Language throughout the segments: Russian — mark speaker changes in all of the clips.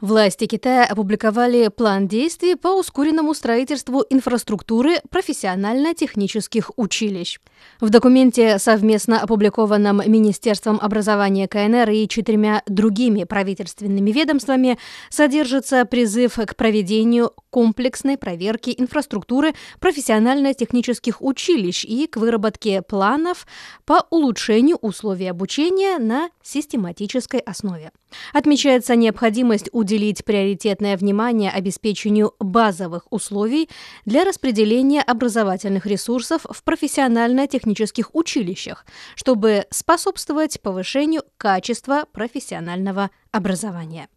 Speaker 1: Власти Китая опубликовали план действий по ускоренному строительству инфраструктуры профессионально-технических училищ. В документе, совместно опубликованном Министерством образования КНР и четырьмя другими правительственными ведомствами, содержится призыв к проведению комплексной проверки инфраструктуры профессионально-технических училищ и к выработке планов по улучшению условий обучения на систематической основе. Отмечается необходимость уделить приоритетное внимание обеспечению базовых условий для распределения образовательных ресурсов в профессионально-технических училищах, чтобы способствовать повышению качества профессионального образования.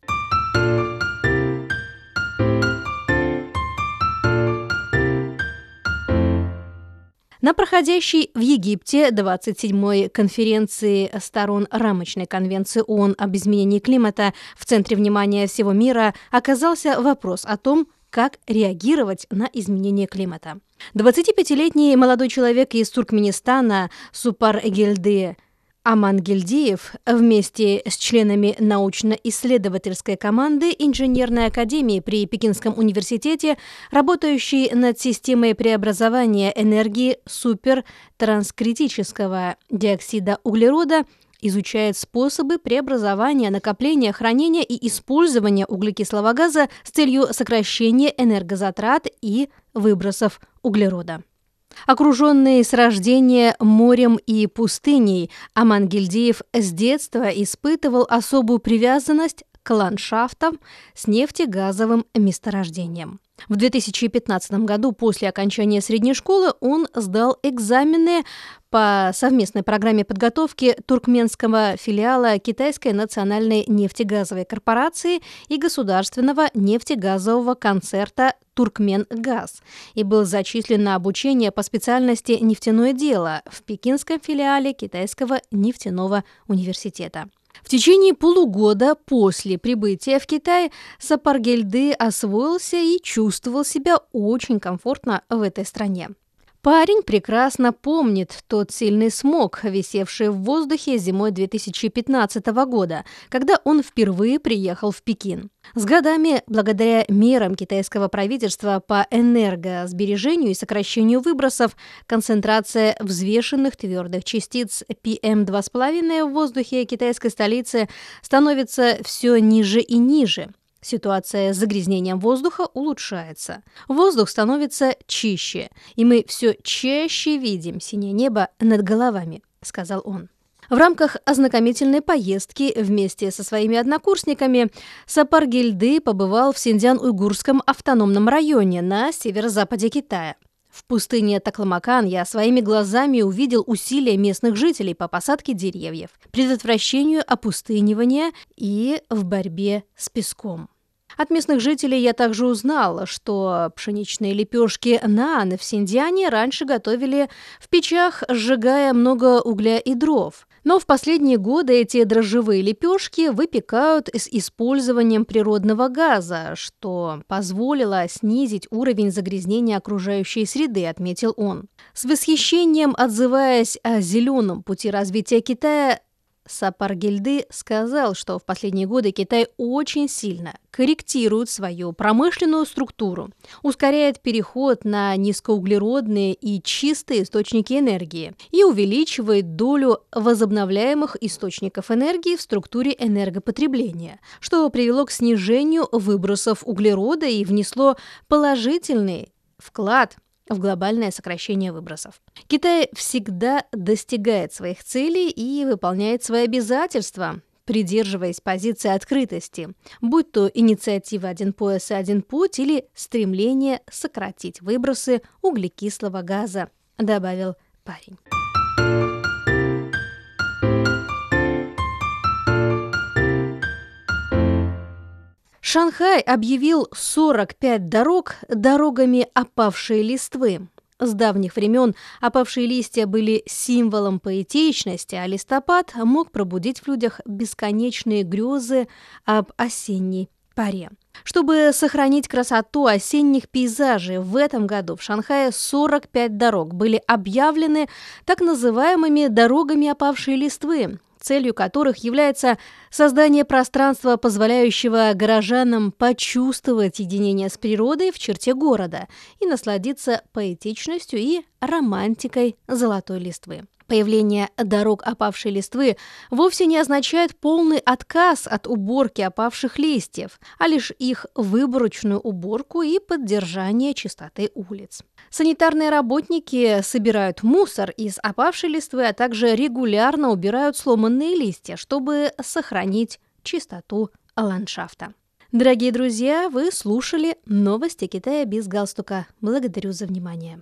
Speaker 1: На проходящей в Египте 27-й конференции сторон рамочной конвенции ООН об изменении климата в центре внимания всего мира оказался вопрос о том, как реагировать на изменение климата. 25-летний молодой человек из Туркменистана Супар Гельды Аман Гильдиев вместе с членами научно-исследовательской команды Инженерной академии при Пекинском университете, работающей над системой преобразования энергии супертранскритического диоксида углерода, изучает способы преобразования, накопления, хранения и использования углекислого газа с целью сокращения энергозатрат и выбросов углерода. Окруженный с рождения морем и пустыней, Аман Гильдеев с детства испытывал особую привязанность к ландшафтам с нефтегазовым месторождением. В 2015 году после окончания средней школы он сдал экзамены по совместной программе подготовки туркменского филиала Китайской национальной нефтегазовой корпорации и государственного нефтегазового концерта «Туркменгаз» и был зачислен на обучение по специальности «Нефтяное дело» в пекинском филиале Китайского нефтяного университета. В течение полугода после прибытия в Китай Сапаргельды освоился и чувствовал себя очень комфортно в этой стране. Парень прекрасно помнит тот сильный смог, висевший в воздухе зимой 2015 года, когда он впервые приехал в Пекин. С годами, благодаря мерам китайского правительства по энергосбережению и сокращению выбросов, концентрация взвешенных твердых частиц PM2,5 в воздухе китайской столицы становится все ниже и ниже. Ситуация с загрязнением воздуха улучшается. Воздух становится чище, и мы все чаще видим синее небо над головами, сказал он. В рамках ознакомительной поездки вместе со своими однокурсниками Сапаргильды побывал в Синьцзян-Уйгурском автономном районе на северо-западе Китая. В пустыне Такламакан я своими глазами увидел усилия местных жителей по посадке деревьев, предотвращению опустынивания и в борьбе с песком. От местных жителей я также узнал, что пшеничные лепешки наан в Синдиане раньше готовили в печах, сжигая много угля и дров. Но в последние годы эти дрожжевые лепешки выпекают с использованием природного газа, что позволило снизить уровень загрязнения окружающей среды, отметил он. С восхищением отзываясь о зеленом пути развития Китая, Сапаргельды сказал, что в последние годы Китай очень сильно корректирует свою промышленную структуру, ускоряет переход на низкоуглеродные и чистые источники энергии и увеличивает долю возобновляемых источников энергии в структуре энергопотребления, что привело к снижению выбросов углерода и внесло положительный вклад в глобальное сокращение выбросов. Китай всегда достигает своих целей и выполняет свои обязательства, придерживаясь позиции открытости, будь то инициатива «Один пояс и один путь» или стремление сократить выбросы углекислого газа, добавил парень. Шанхай объявил 45 дорог дорогами опавшей листвы. С давних времен опавшие листья были символом поэтичности, а листопад мог пробудить в людях бесконечные грезы об осенней паре. Чтобы сохранить красоту осенних пейзажей, в этом году в Шанхае 45 дорог были объявлены так называемыми «дорогами опавшей листвы», целью которых является создание пространства, позволяющего горожанам почувствовать единение с природой в черте города и насладиться поэтичностью и романтикой золотой листвы. Появление дорог опавшей листвы вовсе не означает полный отказ от уборки опавших листьев, а лишь их выборочную уборку и поддержание чистоты улиц. Санитарные работники собирают мусор из опавшей листвы, а также регулярно убирают сломанные листья, чтобы сохранить чистоту ландшафта. Дорогие друзья, вы слушали новости Китая без галстука. Благодарю за внимание.